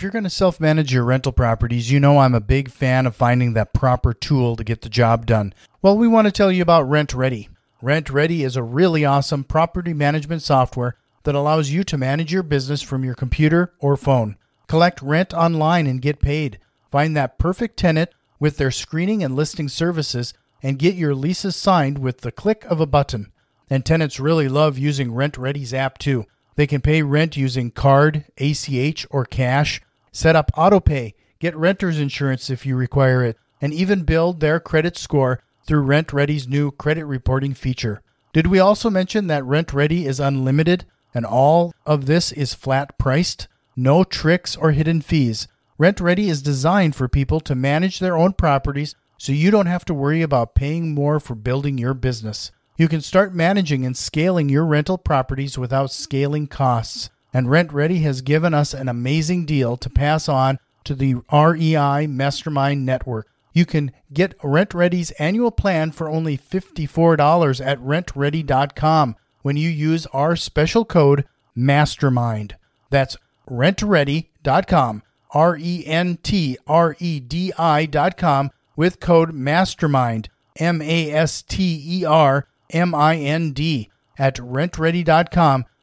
If you're going to self manage your rental properties, you know I'm a big fan of finding that proper tool to get the job done. Well, we want to tell you about RentRedi. Rent Ready is a really awesome property management software that allows you to manage your business from your computer or phone. Collect rent online and get paid. Find that perfect tenant with their screening and listing services and get your leases signed with the click of a button. And tenants really love using RentRedi's app too. They can pay rent using card, ACH, or cash, set up autopay, get renter's insurance if you require it, and even build their credit score through RentRedi's new credit reporting feature. Did we also mention that RentRedi is unlimited and all of this is flat priced? No tricks or hidden fees. RentRedi is designed for people to manage their own properties so you don't have to worry about paying more for building your business. You can start managing and scaling your rental properties without scaling costs. And RentRedi has given us an amazing deal to pass on to the REI Mastermind Network. You can get RentRedi's annual plan for only $54 at rentredi.com when you use our special code MASTERMIND. That's rentredi.com, R E N T R E D I.com with code MASTERMIND, M A S T E R M I N D at rentredi.com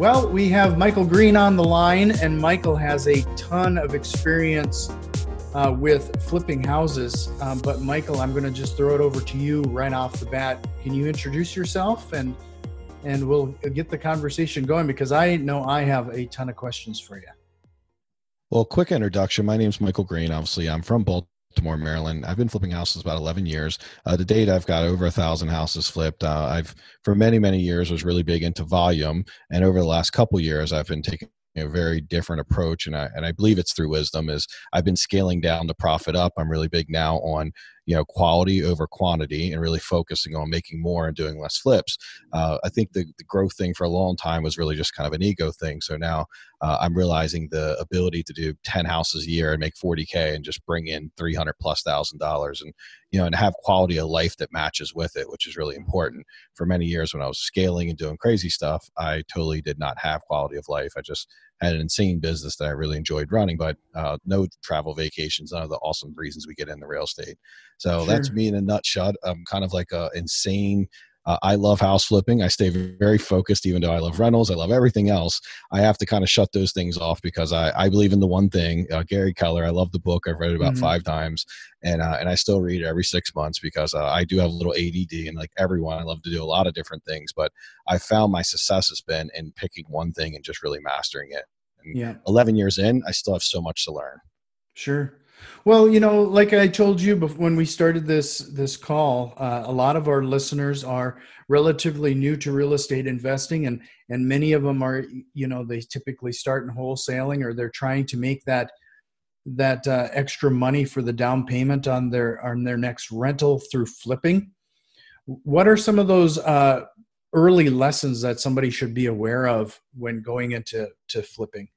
Well, we have Michael Green on the line, and Michael has a ton of experience uh, with flipping houses. Um, but, Michael, I'm going to just throw it over to you right off the bat. Can you introduce yourself and and we'll get the conversation going because I know I have a ton of questions for you. Well, quick introduction. My name is Michael Green. Obviously, I'm from Baltimore. Baltimore, Maryland. I've been flipping houses about 11 years. Uh, to date, I've got over a thousand houses flipped. Uh, I've, for many, many years, was really big into volume, and over the last couple years, I've been taking a very different approach and I, and I believe it's through wisdom is I've been scaling down the profit up I'm really big now on you know quality over quantity and really focusing on making more and doing less flips. Uh, I think the, the growth thing for a long time was really just kind of an ego thing. So now uh, I'm realizing the ability to do 10 houses a year and make 40k and just bring in 300 plus thousand dollars and you know and have quality of life that matches with it which is really important. For many years when I was scaling and doing crazy stuff I totally did not have quality of life. I just had an insane business that I really enjoyed running, but uh, no travel vacations, none of the awesome reasons we get in the real estate. So sure. that's me in a nutshell. I'm kind of like a insane uh, I love house flipping. I stay very focused, even though I love rentals. I love everything else. I have to kind of shut those things off because I, I believe in the one thing. Uh, Gary Keller. I love the book. I've read it about mm-hmm. five times, and uh, and I still read it every six months because uh, I do have a little ADD, and like everyone, I love to do a lot of different things. But I found my success has been in picking one thing and just really mastering it. And yeah. 11 years in, I still have so much to learn. Sure. Well, you know, like I told you before, when we started this this call, uh, a lot of our listeners are relatively new to real estate investing, and and many of them are, you know, they typically start in wholesaling or they're trying to make that that uh, extra money for the down payment on their on their next rental through flipping. What are some of those uh, early lessons that somebody should be aware of when going into to flipping?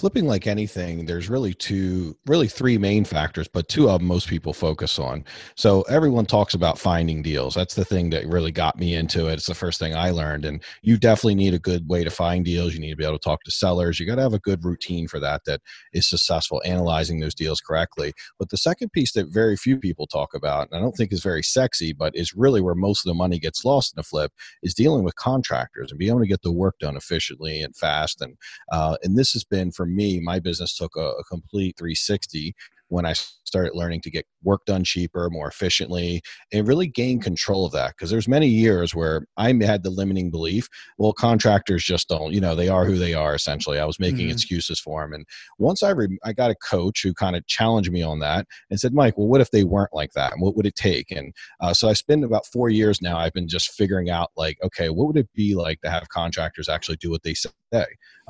Flipping like anything there's really two really three main factors but two of them most people focus on. So everyone talks about finding deals. That's the thing that really got me into it. It's the first thing i learned and you definitely need a good way to find deals. You need to be able to talk to sellers. You got to have a good routine for that that is successful analyzing those deals correctly. But the second piece that very few people talk about and i don't think is very sexy but is really where most of the money gets lost in a flip is dealing with contractors and being able to get the work done efficiently and fast. And uh, and this has been for me, my business took a, a complete 360 when I started learning to get work done cheaper, more efficiently, and really gain control of that. Because there's many years where I had the limiting belief, well, contractors just don't, you know, they are who they are. Essentially, I was making mm-hmm. excuses for them. And once I re- I got a coach who kind of challenged me on that and said, Mike, well, what if they weren't like that? And what would it take? And uh, so I spent about four years now. I've been just figuring out like, okay, what would it be like to have contractors actually do what they say?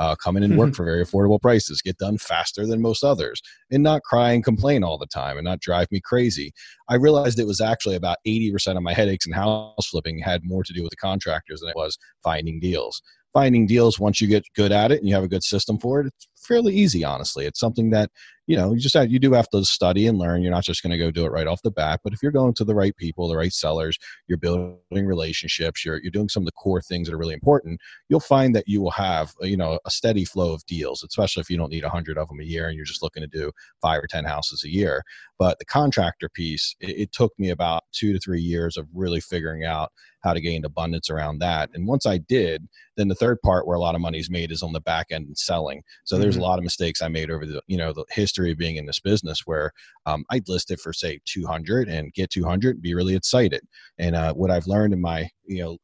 Uh, come in and work for very affordable prices, get done faster than most others, and not cry and complain all the time and not drive me crazy. I realized it was actually about 80% of my headaches and house flipping had more to do with the contractors than it was finding deals. Finding deals once you get good at it and you have a good system for it it's fairly easy honestly. It's something that you know you just have, you do have to study and learn. You're not just going to go do it right off the bat but if you're going to the right people the right sellers you're building relationships you're, you're doing some of the core things that are really important you'll find that you will have uh, you know a steady flow of deals especially if you don't need 100 of them a year and you're just looking to do five or ten houses a year. But the contractor piece it, it took me about two to three years of really figuring out how to gain abundance around that. And once I did, then the third part where a lot of money is made is on the back end and selling. So there's mm-hmm. a lot of mistakes I made over the you know the history of being in this business where um, I'd list it for say 200 and get 200 and be really excited. And uh, what I've learned in my you know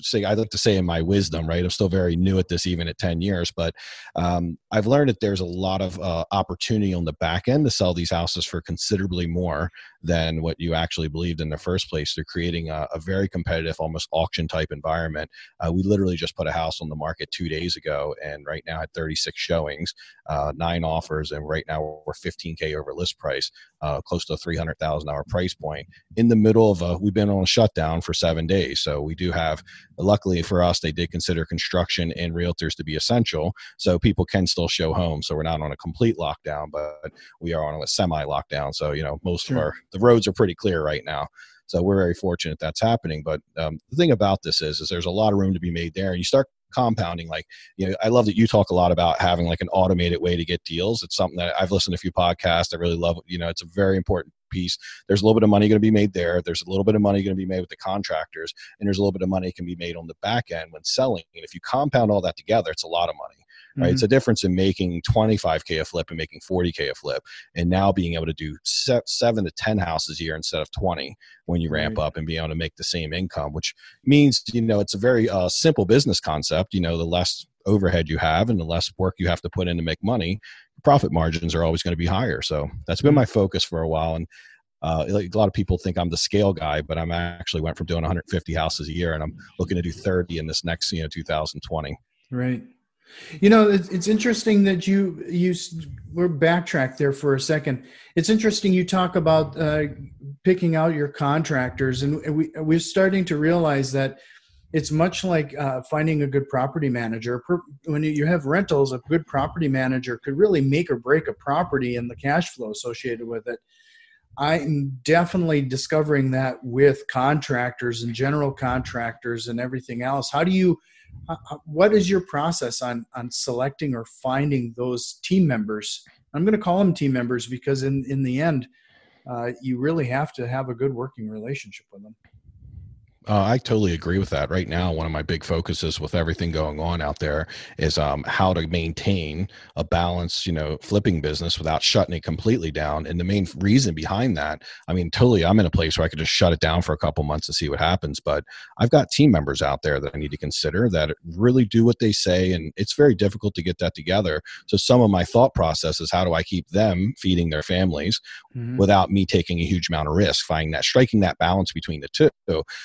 say I like to say in my wisdom, right? I'm still very new at this, even at 10 years, but um, I've learned that there's a lot of uh, opportunity on the back end to sell these houses for considerably more than what you actually believed in the first place. They're creating a, a very competitive, almost auction type environment. Uh, we literally just put a house on the market two days ago, and right now at 36 showings, uh, nine offers, and right now we're 15k over list price, uh, close to a $300,000 price point. In the middle of a, we've been on a shutdown for seven days, so we do have luckily for us, they did consider construction and realtors to be essential. So people can still show homes. So we're not on a complete lockdown, but we are on a semi lockdown. So, you know, most sure. of our, the roads are pretty clear right now. So we're very fortunate that's happening. But um, the thing about this is, is there's a lot of room to be made there. And you start compounding like you know i love that you talk a lot about having like an automated way to get deals it's something that i've listened to a few podcasts i really love you know it's a very important piece there's a little bit of money going to be made there there's a little bit of money going to be made with the contractors and there's a little bit of money can be made on the back end when selling and if you compound all that together it's a lot of money right? Mm-hmm. It's a difference in making 25K a flip and making 40K a flip, and now being able to do seven to 10 houses a year instead of 20 when you ramp right. up and be able to make the same income, which means, you know, it's a very uh, simple business concept. You know, the less overhead you have and the less work you have to put in to make money, profit margins are always going to be higher. So that's been mm-hmm. my focus for a while. And uh, a lot of people think I'm the scale guy, but I'm actually went from doing 150 houses a year, and I'm looking to do 30 in this next, you know, 2020. Right. You know, it's, it's interesting that you you we're backtrack there for a second. It's interesting you talk about uh, picking out your contractors, and we we're starting to realize that it's much like uh, finding a good property manager. When you have rentals, a good property manager could really make or break a property and the cash flow associated with it. I'm definitely discovering that with contractors and general contractors and everything else. How do you what is your process on on selecting or finding those team members? I'm going to call them team members because in in the end, uh, you really have to have a good working relationship with them. Uh, I totally agree with that. Right now, one of my big focuses with everything going on out there is um, how to maintain a balanced, you know, flipping business without shutting it completely down. And the main reason behind that, I mean, totally, I'm in a place where I could just shut it down for a couple months and see what happens. But I've got team members out there that I need to consider that really do what they say, and it's very difficult to get that together. So some of my thought process is how do I keep them feeding their families mm-hmm. without me taking a huge amount of risk, finding that striking that balance between the two.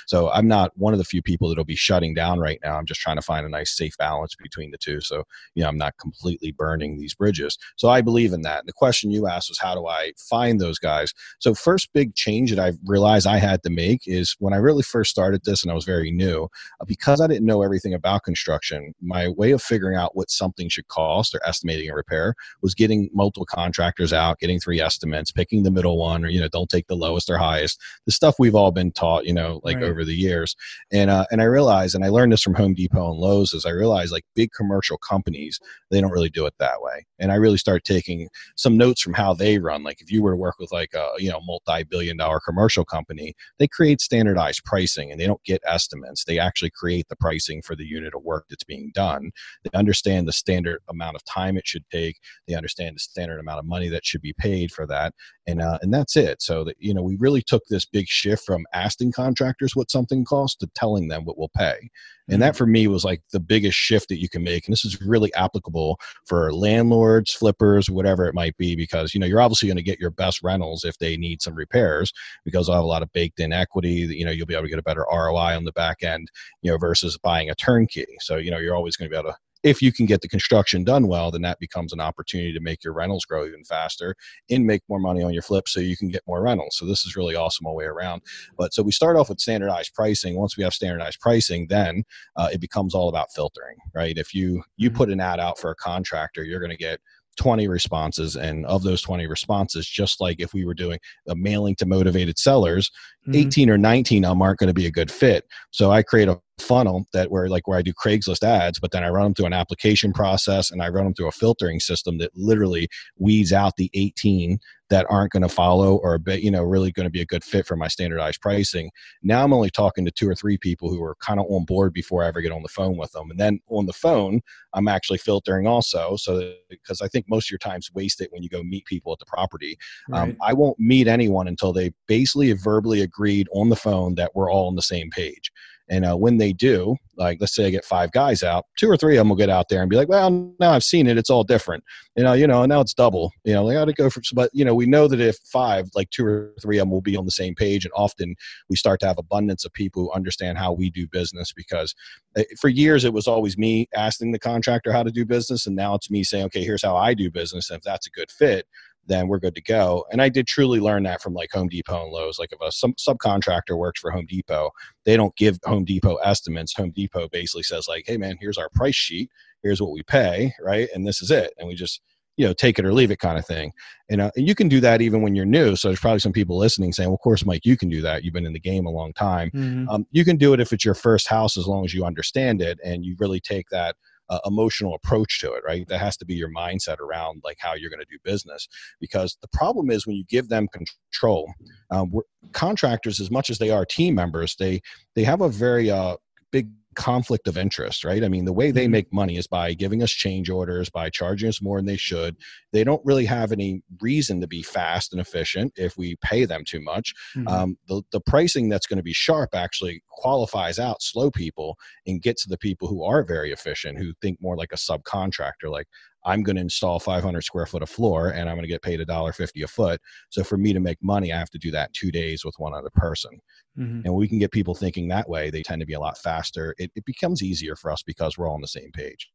So I'm not one of the few people that'll be shutting down right now. I'm just trying to find a nice safe balance between the two. So, you know, I'm not completely burning these bridges. So I believe in that. And the question you asked was how do I find those guys? So first big change that I realized I had to make is when I really first started this and I was very new, uh, because I didn't know everything about construction, my way of figuring out what something should cost or estimating a repair was getting multiple contractors out, getting three estimates, picking the middle one, or, you know, don't take the lowest or highest. The stuff we've all been taught, you know, like right. over the years. And uh, and I realized, and I learned this from Home Depot and Lowe's, is I realized like big commercial companies, they don't really do it that way. And I really started taking some notes from how they run. Like if you were to work with like a you know multi-billion dollar commercial company, they create standardized pricing and they don't get estimates. They actually create the pricing for the unit of work that's being done. They understand the standard amount of time it should take. They understand the standard amount of money that should be paid for that, and uh, and that's it. So that you know we really took this big shift from asking contractors what something costs to telling them what we'll pay. And that mm-hmm. for me was like the biggest shift that you can make. And this is really applicable for landlords, flippers, whatever it might be, because you know you're obviously going to get your best rentals if they need some repairs because I'll have a lot of baked in equity. That, You know, you'll be able to get a better ROI on the back end, you know, versus buying a turnkey. So, you know, you're always going to be able to if you can get the construction done well, then that becomes an opportunity to make your rentals grow even faster and make more money on your flip so you can get more rentals. So this is really awesome all the way around. But so we start off with standardized pricing. Once we have standardized pricing, then uh, it becomes all about filtering, right? If you you mm-hmm. put an ad out for a contractor, you're going to get 20 responses and of those 20 responses just like if we were doing a mailing to motivated sellers mm-hmm. 18 or 19 of them aren't going to be a good fit so i create a funnel that where like where I do Craigslist ads, but then I run them through an application process and I run them through a filtering system that literally weeds out the 18 that aren't going to follow or you know really going to be a good fit for my standardized pricing. Now I'm only talking to two or three people who are kind of on board before I ever get on the phone with them, and then on the phone I'm actually filtering also. So because I think most of your time's wasted when you go meet people at the property. Um, right. Um, I won't meet anyone until they basically verbally agreed on the phone that we're all on the same page. And uh, when they do, like let's say I get five guys out, two or three of them will get out there and be like, "Well, now I've seen it; it's all different." You know, you know, and now it's double. You know, they got to go for. But you know, we know that if five, like two or three of them will be on the same page, and often we start to have abundance of people who understand how we do business. Because eh, for years it was always me asking the contractor how to do business, and now it's me saying, "Okay, here's how I do business." And if that's a good fit, then we're good to go. And I did truly learn that from like Home Depot and Lowe's. Like if a some subcontractor works for Home Depot, they don't give Home Depot estimates. Home Depot basically says like, "Hey man, here's our price sheet. Here's what we pay, right? And this is it." And we just you know take it or leave it kind of thing and, uh, and you can do that even when you're new so there's probably some people listening saying well of course mike you can do that you've been in the game a long time mm-hmm. um, you can do it if it's your first house as long as you understand it and you really take that uh, emotional approach to it, right? That has to be your mindset around like how you're going to do business. Because the problem is when you give them control, um, contractors, as much as they are team members, they they have a very uh, big conflict of interest, right? I mean, the way they mm-hmm. make money is by giving us change orders, by charging us more than they should. They don't really have any reason to be fast and efficient if we pay them too much. Mm-hmm. Um, the, the pricing that's going to be sharp actually qualifies out slow people and gets to the people who are very efficient, who think more like a subcontractor, like I'm going to install 500 square foot of floor and I'm going to get paid a dollar fifty a foot. So for me to make money, I have to do that two days with one other person. Mm-hmm. And we can get people thinking that way. They tend to be a lot faster. It, it becomes easier for us because we're all on the same page.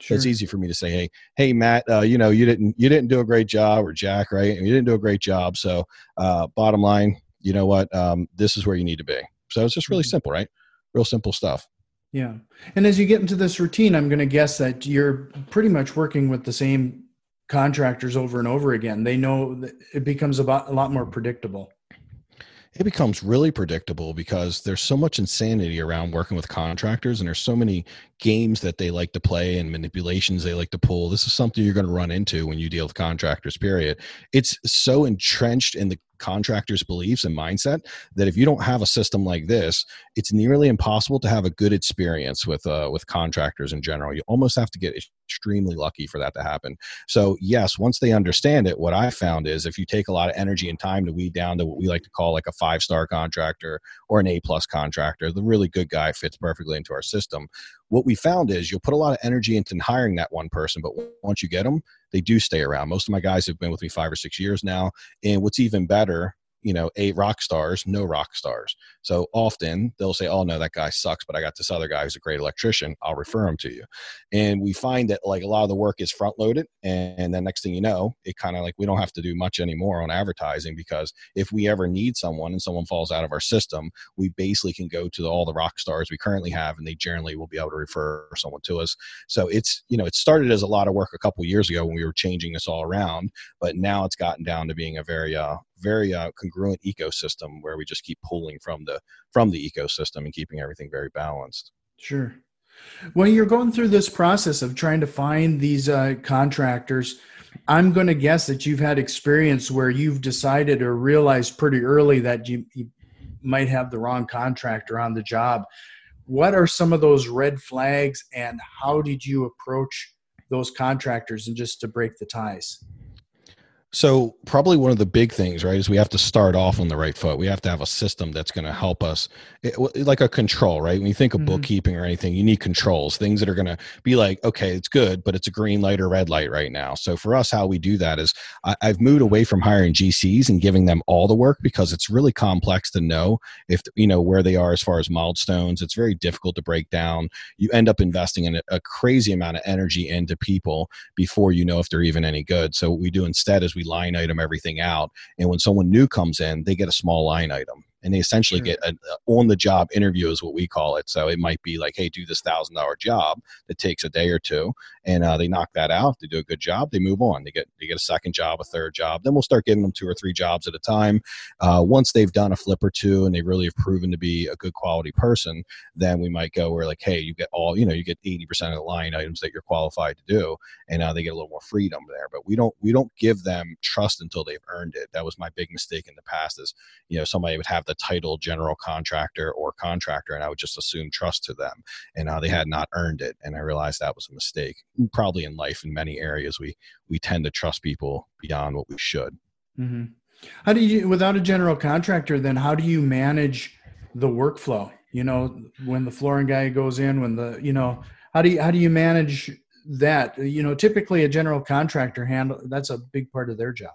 Sure. So it's easy for me to say, "Hey, hey, Matt, uh, you know, you didn't you didn't do a great job, or Jack, right? And you didn't do a great job. So, uh, bottom line, you know what? Um, this is where you need to be. So it's just really mm-hmm. simple, right? Real simple stuff. Yeah. And as you get into this routine, I'm going to guess that you're pretty much working with the same contractors over and over again. They know it becomes a lot more predictable. It becomes really predictable because there's so much insanity around working with contractors and there's so many games that they like to play and manipulations they like to pull. This is something you're going to run into when you deal with contractors, period. It's so entrenched in the contractors' beliefs and mindset that if you don't have a system like this, it's nearly impossible to have a good experience with uh, with contractors in general. You almost have to get extremely lucky for that to happen. So yes, once they understand it, what I found is if you take a lot of energy and time to weed down to what we like to call like a five star contractor or an A plus contractor, the really good guy fits perfectly into our system what we found is you'll put a lot of energy into hiring that one person, but once you get them, they do stay around. Most of my guys have been with me five or six years now. And what's even better you know eight rock stars no rock stars. So often they'll say oh no that guy sucks but i got this other guy who's a great electrician. I'll refer him to you. And we find that like a lot of the work is front loaded and then next thing you know it kind of like we don't have to do much anymore on advertising because if we ever need someone and someone falls out of our system we basically can go to all the rock stars we currently have and they generally will be able to refer someone to us. So it's you know it started as a lot of work a couple years ago when we were changing this all around but now it's gotten down to being a very uh, very uh, congruent ecosystem where we just keep pulling from the from the ecosystem and keeping everything very balanced. Sure. When you're going through this process of trying to find these uh, contractors, I'm going to guess that you've had experience where you've decided or realized pretty early that you, you might have the wrong contractor on the job. What are some of those red flags, and how did you approach those contractors and just to break the ties? So probably one of the big things, right, is we have to start off on the right foot. We have to have a system that's going to help us, it, like a control, right? When you think of mm-hmm. bookkeeping or anything, you need controls, things that are going to be like, okay, it's good, but it's a green light or red light right now. So for us, how we do that is I, I've moved away from hiring GCs and giving them all the work because it's really complex to know if you know where they are as far as milestones. It's very difficult to break down. You end up investing in a, a crazy amount of energy into people before you know if they're even any good. So what we do instead is we line item everything out. And when someone new comes in, they get a small line item and they essentially sure. get an on the job interview is what we call it. So it might be like hey do this thousand dollar job that takes a day or two and uh, they knock that out they do a good job they move on. They get they get a second job a third job then we'll start giving them two or three jobs at a time. Uh, once they've done a flip or two and they really have proven to be a good quality person then we might go where like hey you get all you know you get 80% of the line items that you're qualified to do and uh, they get a little more freedom there. But we don't we don't give them trust until they've earned it. That was my big mistake in the past is you know somebody would have the the title general contractor or contractor, and I would just assume trust to them. And uh, they had not earned it, and I realized that was a mistake. Probably in life, in many areas, we we tend to trust people beyond what we should. Mm-hmm. How do you, without a general contractor, then how do you manage the workflow? You know, when the flooring guy goes in, when the you know, how do you how do you manage that? You know, typically a general contractor handle that's a big part of their job.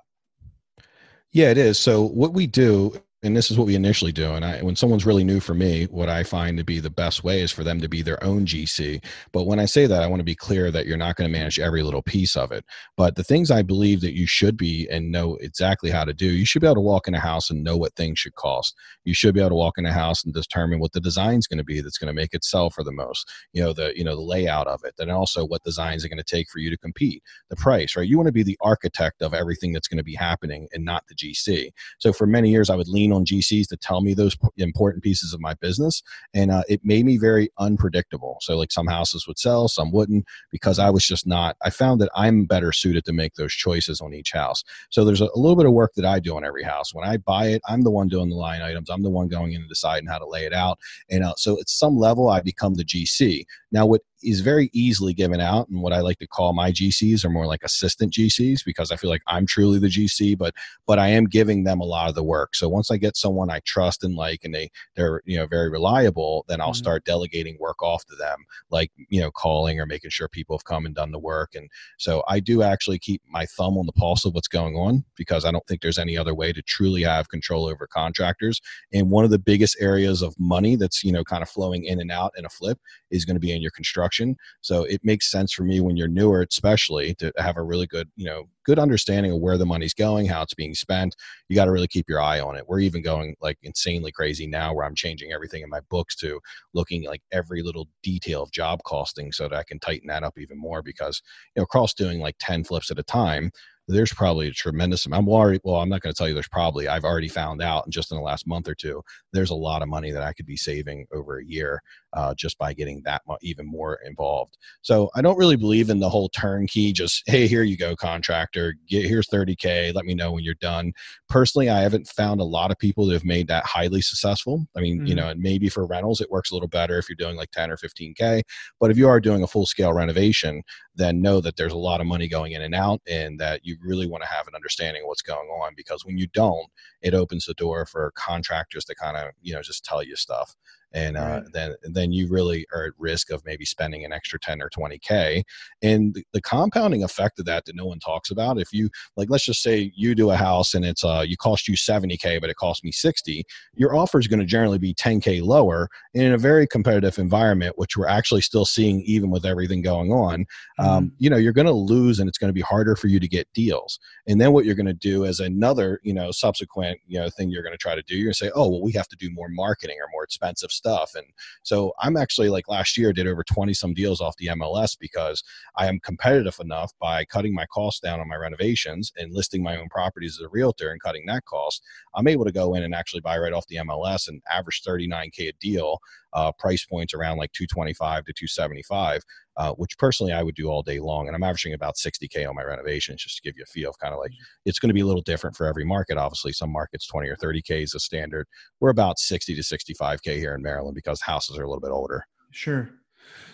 Yeah, it is. So what we do and this is what we initially do and I, when someone's really new for me what i find to be the best way is for them to be their own gc but when i say that i want to be clear that you're not going to manage every little piece of it. But the things i believe that you should be and know exactly how to do you should be able to walk in a house and know what things should cost. You should be able to walk in a house and determine what the design's going to be that's going to make it sell for the most you know the you know the layout of it and also what designs are going to take for you to compete. The price right? You want to be the architect of everything that's going to be happening and not the gc so for many years i would lean on GCs to tell me those important pieces of my business, and uh, it made me very unpredictable. So like some houses would sell, some wouldn't, because I was just not. I found that I'm better suited to make those choices on each house. So there's a, a little bit of work that I do on every house. When I buy it, I'm the one doing the line items. I'm the one going in and deciding how to lay it out, and uh, so at some level, I become the GC. Now, what is very easily given out. And what I like to call my GCs are more like assistant GCs because I feel like I'm truly the GC, but but I am giving them a lot of the work. So once I get someone I trust and like and they they're you know very reliable, then I'll mm-hmm. start delegating work off to them, like you know calling or making sure people have come and done the work. And so I do actually keep my thumb on the pulse of what's going on because I don't think there's any other way to truly have control over contractors. And one of the biggest areas of money that's you know kind of flowing in and out in a flip is going to be your construction. So it makes sense for me when you're newer, especially to have a really good, you know, good understanding of where the money's going, how it's being spent. You got to really keep your eye on it. We're even going like insanely crazy now where I'm changing everything in my books to looking like every little detail of job costing so that I can tighten that up even more because, you know, across doing like 10 flips at a time, there's probably a tremendous amount. I'm worried. Well, I'm not going to tell you there's probably. I've already found out, just in the last month or two, there's a lot of money that I could be saving over a year uh, just by getting that much, even more involved. So I don't really believe in the whole turnkey. Just hey, here you go, contractor. Get here's 30k. Let me know when you're done. Personally, I haven't found a lot of people that have made that highly successful. I mean, mm-hmm. you know, and maybe for rentals it works a little better if you're doing like 10 or 15k. But if you are doing a full scale renovation, then know that there's a lot of money going in and out, and that you really want to have an understanding of what's going on. Because when you don't, it opens the door for contractors to kind of you know just tell you stuff and uh, right. then then you really are at risk of maybe spending an extra 10 or 20k and the, the, compounding effect of that that no one talks about if you like let's just say you do a house and it's uh you cost you 70k but it cost me 60 your offer is going to generally be 10k lower in a very competitive environment which we're actually still seeing even with everything going on um, mm-hmm. um, you know you're going to lose and it's going to be harder for you to get deals and then what you're going to do as another you know subsequent you know thing you're going to try to do you're going to say oh well we have to do more marketing or more expensive stuff. And so I'm actually like last year did over 20 some deals off the MLS because I am competitive enough by cutting my costs down on my renovations and listing my own properties as a realtor and cutting that cost. I'm able to go in and actually buy right off the MLS and average 39K a deal, uh, price points around like 225 to 275 uh, which personally I would do all day long. And I'm averaging about 60K on my renovations just to give you a feel of kind of like mm-hmm. it's going to be a little different for every market. Obviously, some markets 20 or 30K is a standard. We're about 60 to 65K here in Maryland because houses are a little bit older. Sure.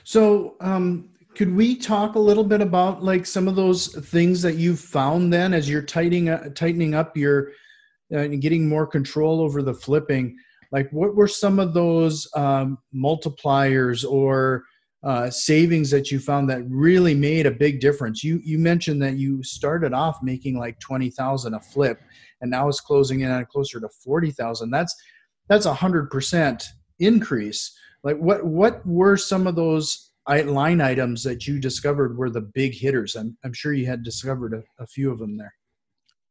So, um, could we talk a little bit about like some of those things that you've found then as you're tightening uh, tightening up your uh, and getting more control over the flipping? Like, what were some of those um, multipliers or uh, savings that you found that really made a big difference? You you mentioned that you started off making like twenty thousand a flip, and now it's closing in on closer to forty thousand. That's that's a hundred percent increase. Like, what what were some of those line items that you discovered were the big hitters? I'm I'm sure you had discovered a, a few of them there.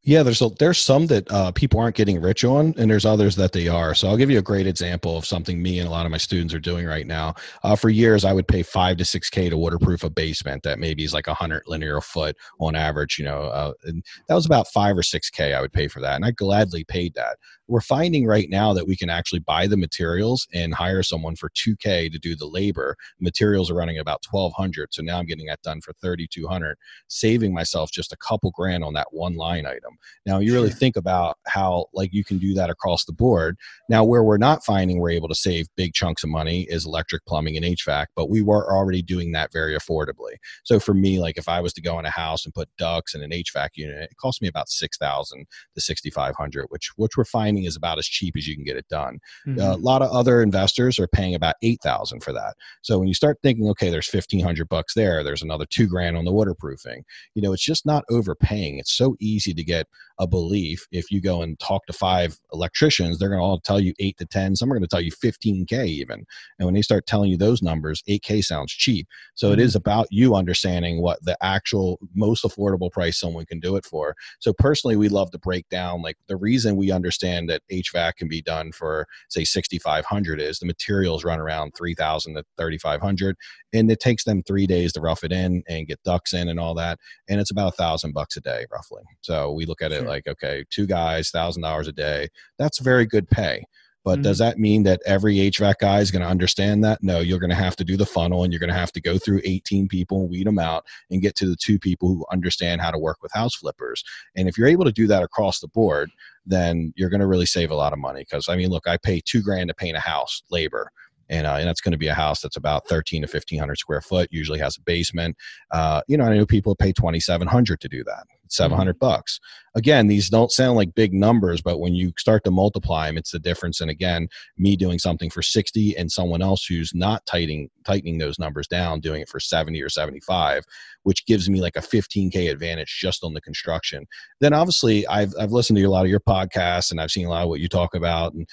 Yeah, there's a, there's some that uh, people aren't getting rich on, and there's others that they are. So I'll give you a great example of something me and a lot of my students are doing right now. Uh, for years, I would pay five to six k to waterproof a basement that maybe is like a hundred linear foot on average. You know, uh, and that was about five or six k I would pay for that, and I gladly paid that we're finding right now that we can actually buy the materials and hire someone for 2k to do the labor. Materials are running about 1200 so now i'm getting that done for 3200 saving myself just a couple grand on that one line item. Now you really think about how like you can do that across the board. Now where we're not finding we're able to save big chunks of money is electric plumbing and hvac but we were already doing that very affordably. So for me like if i was to go in a house and put ducts and an hvac unit it cost me about 6000 to 6500 which which we're finding is about as cheap as you can get it done. Mm-hmm. Uh, a lot of other investors are paying about eight thousand for that. So when you start thinking, okay, there's fifteen hundred bucks there, there's another two grand on the waterproofing. You know, it's just not overpaying. It's so easy to get a belief. If you go and talk to five electricians, they're going to all tell you eight to ten. Some are going to tell you fifteen k even. And when they start telling you those numbers, eight k sounds cheap. So mm-hmm. it is about you understanding what the actual most affordable price someone can do it for. So personally, we love to break down like the reason we understand that HVAC can be done for say 6500 is the materials run around 3000 to 3500 and it takes them 3 days to rough it in and get ducts in and all that and it's about a thousand bucks a day roughly. So we look at it like okay, two guys, $1000 a day. That's very good pay. But mm-hmm. does that mean that every HVAC guy is going to understand that? No, you're going to have to do the funnel and you're going to have to go through 18 people and weed them out and get to the two people who understand how to work with house flippers. And if you're able to do that across the board, then you're going to really save a lot of money. Because, I mean, look, I pay two grand to paint a house, labor and, uh, and that's going to be a house that's about 13 to 1500 square foot usually has a basement uh, you know i know people pay 2700 to do that 700 mm-hmm. bucks again these don't sound like big numbers but when you start to multiply them it's the difference and again me doing something for 60 and someone else who's not tightening tightening those numbers down doing it for 70 or 75 which gives me like a 15k advantage just on the construction then obviously i've, I've listened to a lot of your podcasts and i've seen a lot of what you talk about and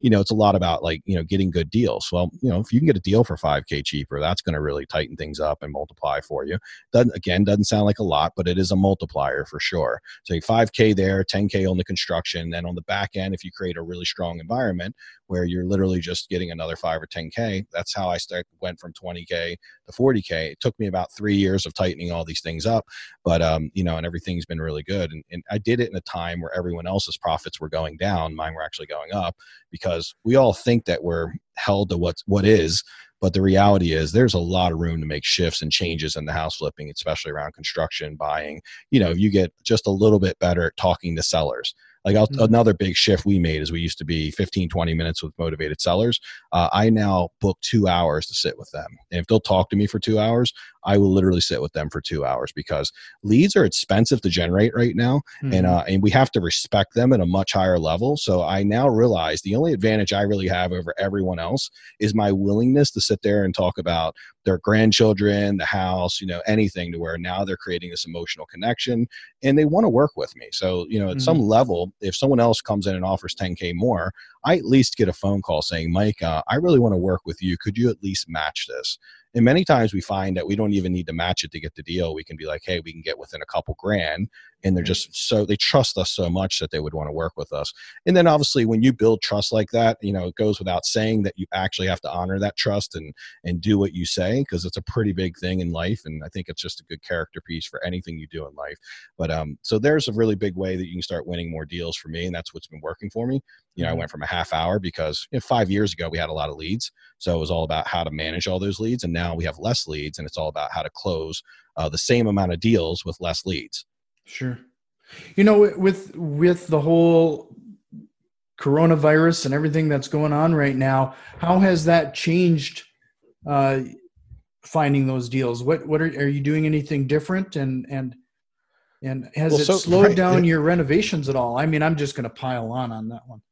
you know, it's a lot about like, you know, getting good deals. Well, you know, if you can get a deal for 5K cheaper, that's going to really tighten things up and multiply for you. Doesn't, again, doesn't sound like a lot, but it is a multiplier for sure. So 5K there, 10K on the construction. Then on the back end, if you create a really strong environment where you're literally just getting another five or 10K, that's how I start, went from 20K to 40K. It took me about three years of tightening all these things up, but, um, you know, and everything's been really good. And, and I did it in a time where everyone else's profits were going down. Mine were actually going up because we all think that we're held to what's, what is but the reality is there's a lot of room to make shifts and changes in the house flipping especially around construction buying you know you get just a little bit better at talking to sellers like mm-hmm. another big shift we made is we used to be 15 20 minutes with motivated sellers uh, i now book two hours to sit with them and if they'll talk to me for two hours I will literally sit with them for two hours because leads are expensive to generate right now, mm-hmm. and uh, and we have to respect them at a much higher level. So I now realize the only advantage I really have over everyone else is my willingness to sit there and talk about their grandchildren, the house, you know, anything to where now they're creating this emotional connection and they want to work with me. So, you know, at mm-hmm. some level, if someone else comes in and offers 10K more, I at least get a phone call saying, Mike, uh, I really want to work with you. Could you at least match this? And many times we find that we don't even need to match it to get the deal. We can be like, hey, we can get within a couple grand. And they're just so, they trust us so much that they would want to work with us. And then obviously, when you build trust like that, you know, it goes without saying that you actually have to honor that trust and, and do what you say because it's a pretty big thing in life. And I think it's just a good character piece for anything you do in life. But um, so there's a really big way that you can start winning more deals for me. And that's what's been working for me. You know, I went from a half hour because you know, five years ago we had a lot of leads. So it was all about how to manage all those leads. And now we have less leads and it's all about how to close uh, the same amount of deals with less leads. Sure. You know, with with the whole coronavirus and everything that's going on right now, how has that changed uh, finding those deals? What what are are you doing anything different and and and has Well, it so- slowed right, down it- your renovations at all? I mean, I'm just going to pile on on that one.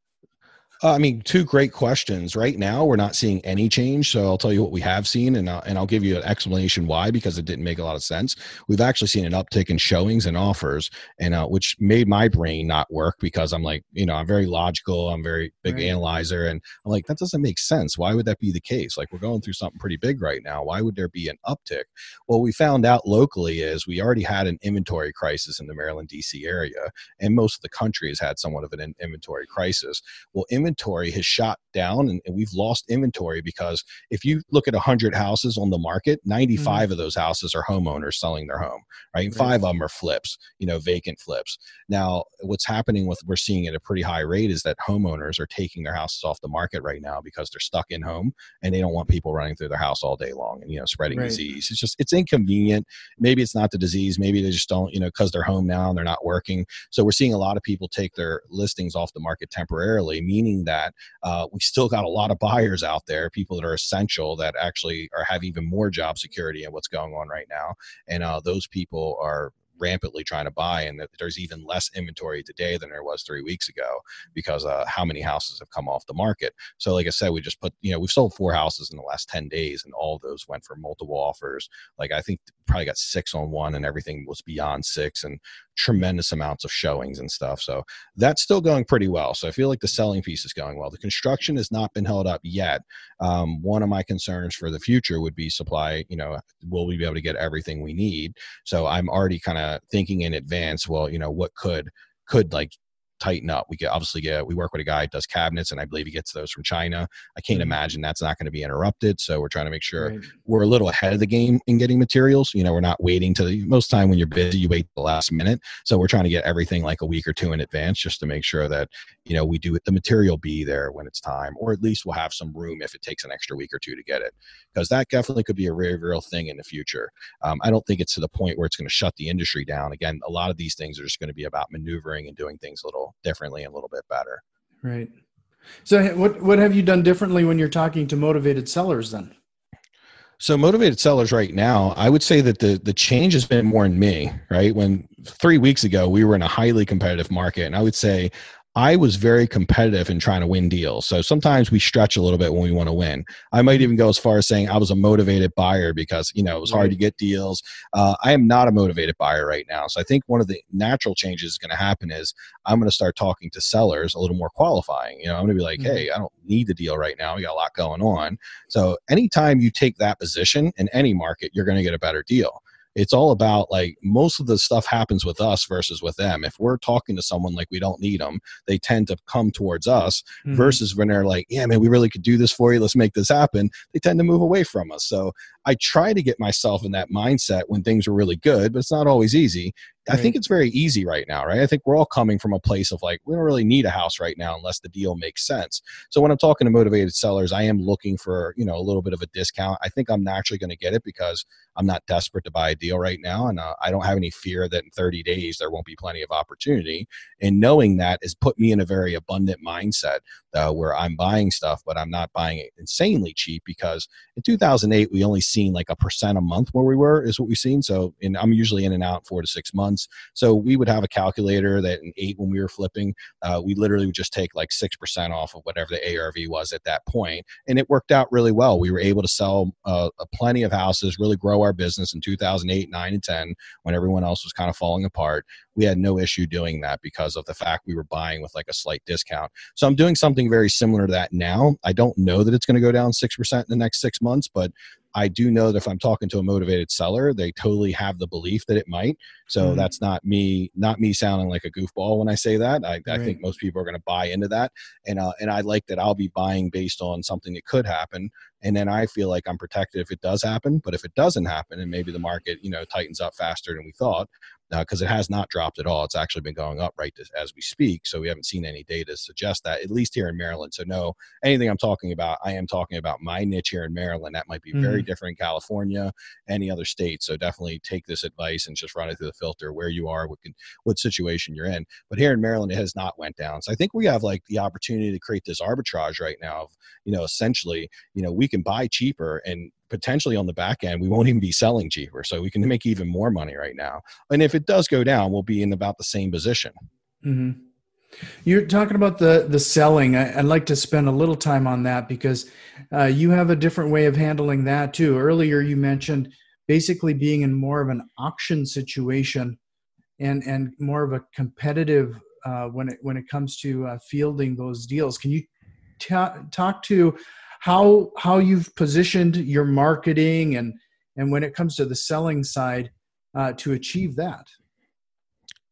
Uh, I mean, two great questions. Right now, we're not seeing any change. So I'll tell you what we have seen, and I'll, and I'll give you an explanation why because it didn't make a lot of sense. We've actually seen an uptick in showings and offers, and uh, which made my brain not work because I'm like, you know, I'm very logical, I'm very big Right. analyzer, and I'm like, that doesn't make sense. Why would that be the case? Like, we're going through something pretty big right now. Why would there be an uptick? Well, we found out locally is we already had an inventory crisis in the Maryland D.C. area, and most of the country has had somewhat of an inventory crisis well inventory has shot down and, and we've lost inventory because if you look at 100 houses on the market 95 mm-hmm. of those houses are homeowners selling their home right? And five of them are flips you know vacant flips. Now what's happening with we're seeing at a pretty high rate is that homeowners are taking their houses off the market right now because they're stuck in home and they don't want people running through their house all day long and you know spreading Right. disease. It's just it's inconvenient. Maybe it's not the disease. Maybe they just don't you know because they're home now and they're not working. So we're seeing a lot of people take their listings off the market temporarily, meaning that uh, we still got a lot of buyers out there, people that are essential that actually are have even more job security in what's going on right now, and uh, those people are rampantly trying to buy and that there's even less inventory today than there was three weeks ago because uh, how many houses have come off the market so like i said we just put you know we've sold four houses in the last 10 days and all those went for multiple offers like i think probably got six on one and everything was beyond six and tremendous amounts of showings and stuff so that's still going pretty well. So I feel like the selling piece is going well. The construction has not been held up yet. Um, one of my concerns for the future would be supply. You know, will we be able to get everything we need? So I'm already kind of thinking in advance. Well, you know, what could could like tighten up. We get obviously get we work with a guy who does cabinets, and I believe he gets those from China. I can't Mhm. imagine that's not going to be interrupted. So we're trying to make sure Right. we're a little ahead of the game in getting materials. You know, we're not waiting to the most time when you're busy, you wait the last minute. So we're trying to get everything like a week or two in advance just to make sure that, you know, we do it, the material be there when it's time, or at least we'll have some room if it takes an extra week or two to get it. Because that definitely could be a very real thing in the future. Um, I don't think it's to the point where it's going to shut the industry down. Again, a lot of these things are just going to be about maneuvering and doing things a little differently and a little bit better. Right. So what what have you done differently when you're talking to motivated sellers then? So motivated sellers right now, I would say that the the change has been more in me, right? When 3 weeks ago we were in a highly competitive market and I would say I was very competitive in trying to win deals. So sometimes we stretch a little bit when we want to win. I might even go as far as saying I was a motivated buyer because, you know, it was hard to get deals. Uh, I am not a motivated buyer right now. So I think one of the natural changes is going to happen is I'm going to start talking to sellers a little more qualifying. You know, I'm going to be like, Mhm. hey, I don't need the deal right now. We got a lot going on. So anytime you take that position in any market, you're going to get a better deal. It's all about like most of the stuff happens with us versus with them. If we're talking to someone like we don't need them, they tend to come towards us Mhm. versus when they're like, yeah, man, we really could do this for you. Let's make this happen. They tend to move away from us. So I try to get myself in that mindset when things are really good, but it's not always easy. I think it's very easy right now, right? I think we're all coming from a place of like, we don't really need a house right now unless the deal makes sense. So when I'm talking to motivated sellers, I am looking for, you know, a little bit of a discount. I think I'm naturally going to get it because I'm not desperate to buy a deal right now. And uh, I don't have any fear that in 30 days there won't be plenty of opportunity. And knowing that has put me in a very abundant mindset uh, where I'm buying stuff, but I'm not buying it insanely cheap because in 2008, we only seen like a percent a month where we were, is what we've seen. So in, I'm usually in and out four to six months. So we would have a calculator that in eight, when we were flipping, uh, we literally would just take like 6% off of whatever the ARV was at that point, And it worked out really well. We were able to sell uh, a plenty of houses, really grow our business in 2008, 9, and 10 when everyone else was kind of falling apart. We had no issue doing that because of the fact we were buying with like a slight discount. So I'm doing something very similar to that now. I don't know that it's going to go down 6% in the next six months, but I do know that if I'm talking to a motivated seller, they totally have the belief that it might. So Mhm. that's not me, not me sounding like a goofball when I say that. I, I think most people are going to buy into that, and uh, and I like that I'll be buying based on something that could happen, and then I feel like I'm protected if it does happen. But if it doesn't happen, and maybe the market you know tightens up faster than we thought, Uh, because it has not dropped at all. It's actually been going up right as, as we speak. So we haven't seen any data to suggest that, at least here in Maryland. So no, anything I'm talking about, I am talking about my niche here in Maryland. That might be very mm-hmm. different in California, any other state. So definitely take this advice and just run it through the filter where you are, what can, what situation you're in. But here in Maryland, it has not went down. So I think we have like the opportunity to create this arbitrage right now. Of, you know, essentially, you know, we can buy cheaper and potentially on the back end, we won't even be selling cheaper. So we can make even more money right now. And if it does go down, we'll be in about the same position. Mm-hmm. You're talking about the the selling. I, would like to spend a little time on that because uh, you have a different way of handling that too. Earlier, you mentioned basically being in more of an auction situation and and more of a competitive uh, when it when it comes to uh, fielding those deals. Can you t- talk to how how you've positioned your marketing and and when it comes to the selling side uh, to achieve that?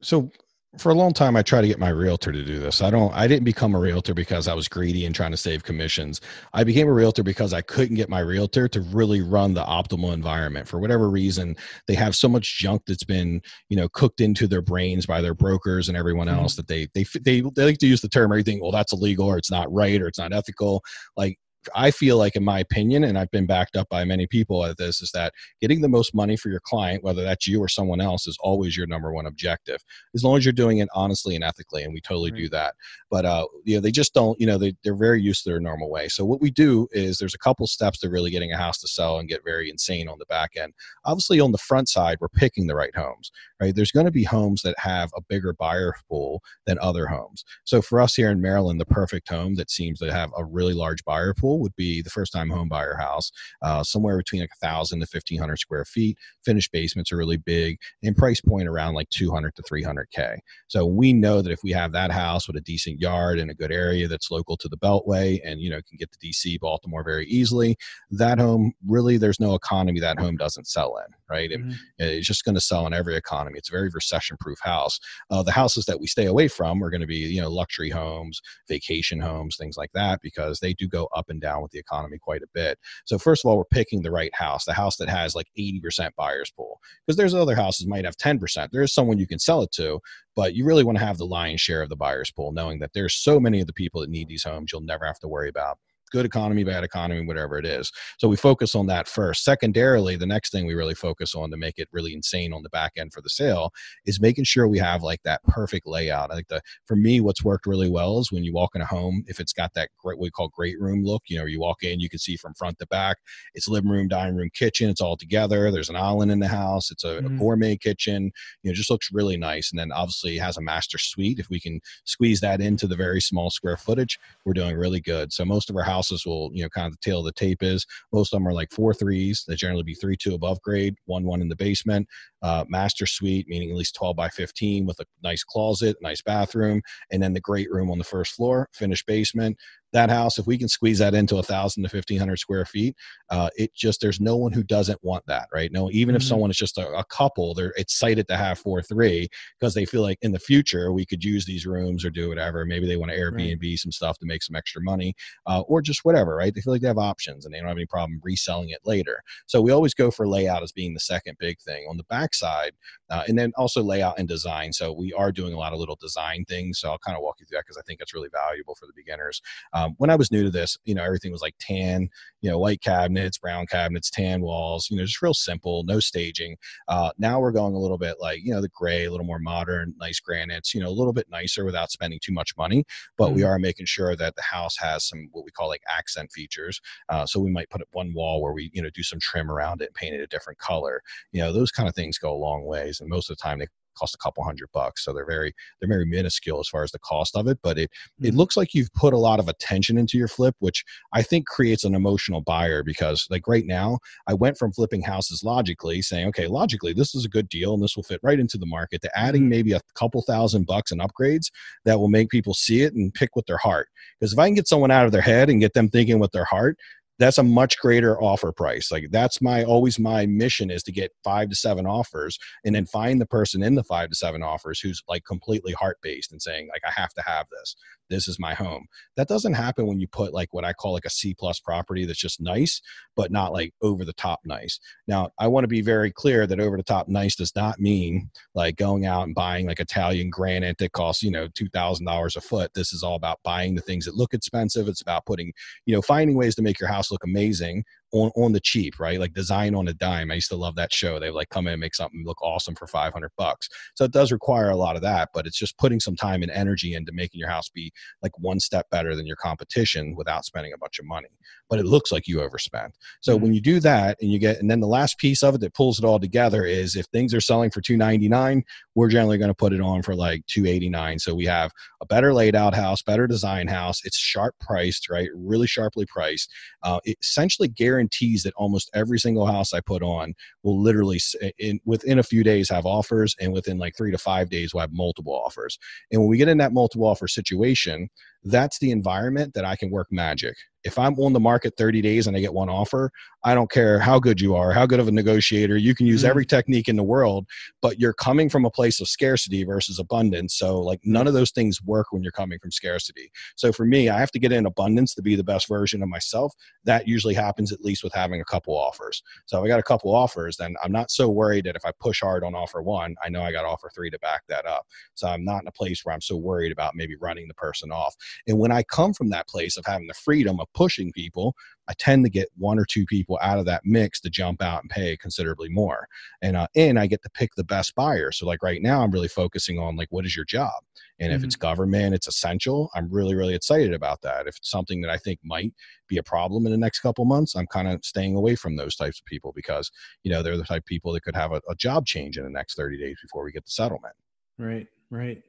So for a long time i tried to get my realtor to do this i don't i didn't become a realtor because i was greedy and trying to save commissions i became a realtor because i couldn't get my realtor to really run the optimal environment for whatever reason they have so much junk that's been you know cooked into their brains by their brokers and everyone mm-hmm. else that they, they they they like to use the term everything well that's illegal or it's not right or it's not ethical like I feel like, in my opinion, and I've been backed up by many people at this, is that getting the most money for your client, whether that's you or someone else, is always your number one objective. As long as you're doing it honestly and ethically, and we totally right. do that. But uh, you know, they just don't. You know, they they're very used to their normal way. So what we do is there's a couple steps to really getting a house to sell and get very insane on the back end. Obviously, on the front side, we're picking the right homes. Right? There's going to be homes that have a bigger buyer pool than other homes. So for us here in Maryland, the perfect home that seems to have a really large buyer pool would be the first time home buyer house, uh, somewhere between like a thousand to fifteen hundred square feet. Finished basements are really big, and price point around like two hundred to three hundred k. So we know that if we have that house with a decent yard in a good area that's local to the Beltway, and you know can get to DC, Baltimore very easily, that home really there's no economy that home doesn't sell in, right? Mm-hmm. it's just going to sell in every economy. It's a very recession proof house. Uh, the houses that we stay away from are going to be you know luxury homes, vacation homes, things like that because they do go up and down with the economy quite a bit. So first of all, we're picking the right house, the house that has like 80% buyers pool, because there's other houses might have 10%. There is someone you can sell it to, but you really want to have the lion's share of the buyers pool, knowing that there's so many of the people that need these homes, you'll never have to worry about good economy, bad economy, whatever it is. So we focus on that first. Secondarily, the next thing we really focus on to make it really insane on the back end for the sale is making sure we have like that perfect layout. I think the for me, what's worked really well is when you walk in a home, if it's got that great what we call great room look, you know, you walk in, you can see from front to back, it's living room, dining room, kitchen, it's all together. There's an island in the house, it's a, mm-hmm. a gourmet kitchen, you know, just looks really nice. And then obviously it has a master suite. If we can squeeze that into the very small square footage, we're doing really good. So most of our houses houses will, you know, kind of the tale of the tape is. Most of them are like four threes. They generally be three two above grade, one one in the basement. Uh, master suite, meaning at least 12 by 15 with a nice closet, nice bathroom, and then the great room on the first floor, finished basement, that house, if we can squeeze that into a thousand to fifteen hundred square feet, uh, it just there's no one who doesn't want that, right? No, even mm-hmm. if someone is just a, a, couple, they're excited to have four three because they feel like in the future we could use these rooms or do whatever. Maybe they want to Airbnb right. some stuff to make some extra money, uh, or just whatever, right? They feel like they have options and they don't have any problem reselling it later. So we always go for layout as being the second big thing on the backside, uh, and then also layout and design. So we are doing a lot of little design things. So I'll kind of walk you through that because I think that's really valuable for the beginners. Um, when I was new to this, you know, everything was like tan, you know, white cabinets, brown cabinets, tan walls, you know, just real simple, no staging. Uh, now we're going a little bit like, you know, the gray, a little more modern, nice granites, you know, a little bit nicer without spending too much money. But mm-hmm. we are making sure that the house has some what we call like accent features. Uh, so we might put up one wall where we, you know, do some trim around it and paint it a different color. You know, those kind of things go a long ways. And most of the time they cost a couple hundred bucks. So they're very they're very minuscule as far as the cost of it. But it it looks like you've put a lot of attention into your flip, which I think creates an emotional buyer because like right now, I went from flipping houses logically, saying, okay, logically, this is a good deal and this will fit right into the market, to adding mm-hmm. maybe a couple thousand bucks in upgrades that will make people see it and pick with their heart. Because if I can get someone out of their head and get them thinking with their heart, that's a much greater offer price. Like that's my always my mission is to get five to seven offers and then find the person in the five to seven offers who's like completely heart based and saying like i have to have this this is my home. That doesn't happen when you put like what i call like a c plus property that's just nice but not like over the top nice. Now i want to be very clear that over the top nice does not mean like going out and buying like italian granite that costs you know $2000 a foot. This is all about buying the things that look expensive. It's about putting you know finding ways to make your house look amazing on, on the cheap, right? Like design on a dime. I used to love that show. They like come in and make something look awesome for 500 bucks. So it does require a lot of that, but it's just putting some time and energy into making your house be like one step better than your competition without spending a bunch of money. But it looks like you overspent. So mm-hmm. when you do that and you get, and then the last piece of it that pulls it all together is if things are selling for 299, we're generally going to put it on for like 289. So we have a better laid out house, better design house. It's sharp priced, right? Really sharply priced. Uh, essentially guarantees that almost every single house I put on will literally in within a few days have offers, and within like three to five days will have multiple offers. And when we get in that multiple offer situation, that's the environment that I can work magic. If I'm on the market 30 days and I get one offer, I don't care how good you are, how good of a negotiator. You can use mm-hmm. every technique in the world, but you're coming from a place of scarcity versus abundance. So, like, none of those things work when you're coming from scarcity. So, for me, I have to get in abundance to be the best version of myself. That usually happens at least with having a couple offers. So, if I got a couple offers, then I'm not so worried that if I push hard on offer one, I know I got offer three to back that up. So, I'm not in a place where I'm so worried about maybe running the person off. And when I come from that place of having the freedom of pushing people, I tend to get one or two people out of that mix to jump out and pay considerably more. And uh, and I get to pick the best buyer. So like right now, I'm really focusing on like what is your job, and mm-hmm. if it's mm-hmm. government, it's essential. I'm really really excited about that. If it's something that I think might be a problem in the next couple months, I'm kind of staying away from those types of people because you know they're the type of people that could have a, a job change in the next 30 days before we get the settlement. Right. Right.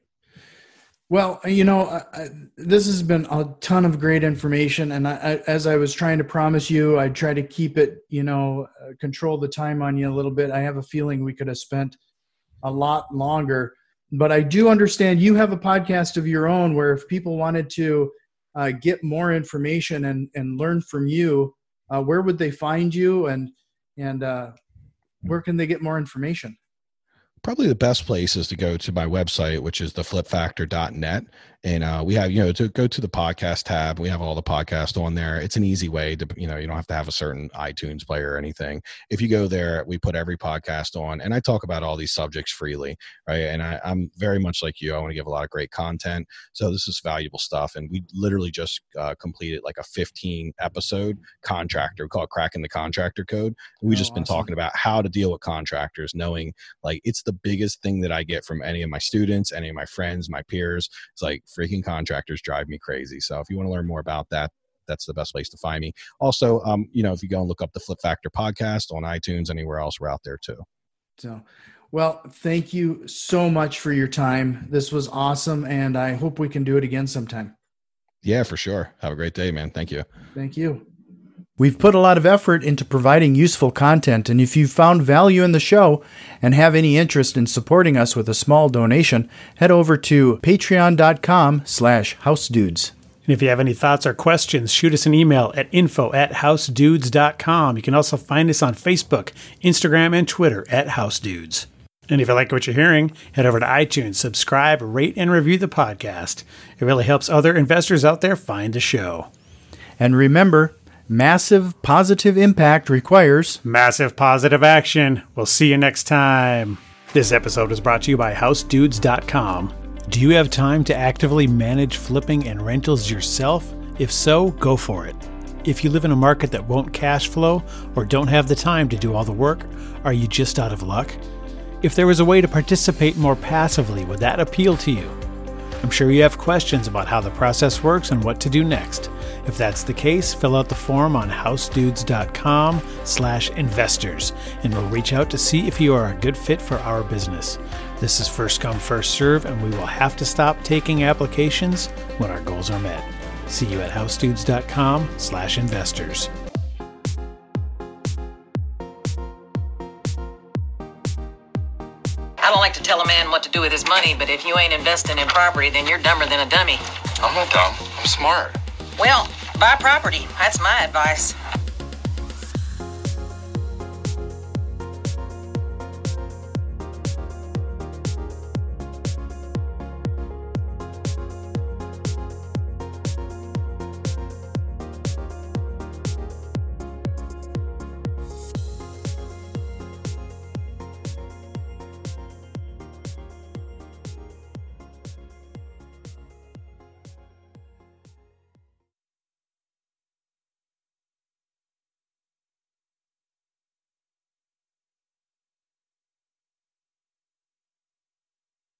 Well, you know, I, this has been a ton of great information, and I, as I was trying to promise you, I try to keep it, you know, uh, control the time on you a little bit. I have a feeling we could have spent a lot longer, but I do understand you have a podcast of your own where if people wanted to uh, get more information and and learn from you, uh, where would they find you, and and uh, where can they get more information? Probably the best place is to go to my website, which is theflipfactor.net and uh, we have you know to go to the podcast tab we have all the podcast on there. It's an easy way to you know you don't have to have a certain itunes player or anything. If you go there we put every podcast on and i talk about all these subjects freely right? And I, i'm very much like you. I want to give a lot of great content. So this is valuable stuff and we literally just uh, completed like a 15 episode contractor we call it cracking the contractor code. We've oh, just been awesome. talking about how to deal with contractors knowing like it's the biggest thing that i get from any of my students any of my friends my peers. It's like freaking contractors drive me crazy. So if you want to learn more about that, that's the best place to find me. Also, um, you know, if you go and look up the Flip Factor podcast on iTunes, anywhere else, we're out there too. So, well, thank you so much for your time. This was awesome, and I hope we can do it again sometime. Yeah, for sure. Have a great day, man. Thank you. Thank you. We've put a lot of effort into providing useful content, and if you've found value in the show and have any interest in supporting us with a small donation, head over to patreon.com slash housedudes. And if you have any thoughts or questions, shoot us an email at info at housedudes.com. You can also find us on Facebook, Instagram, and Twitter at housedudes. And if you like what you're hearing, head over to iTunes, subscribe, rate, and review the podcast. It really helps other investors out there find the show. And remember, Massive positive impact requires massive positive action. We'll see you next time. This episode is brought to you by HouseDudes.com. Do you have time to actively manage flipping and rentals yourself? If so, go for it. If you live in a market that won't cash flow or don't have the time to do all the work, are you just out of luck? If there was a way to participate more passively, would that appeal to you? I'm sure you have questions about how the process works and what to do next. If that's the case, fill out the form on housedudes.com slash investors, and we'll reach out to see if you are a good fit for our business. This is first come, first serve, and we will have to stop taking applications when our goals are met. See you at housedudes.com slash investors. I don't like to tell a man what to do with his money, but if you ain't investing in property, then you're dumber than a dummy. I'm not dumb. I'm smart. Well, buy property. That's my advice.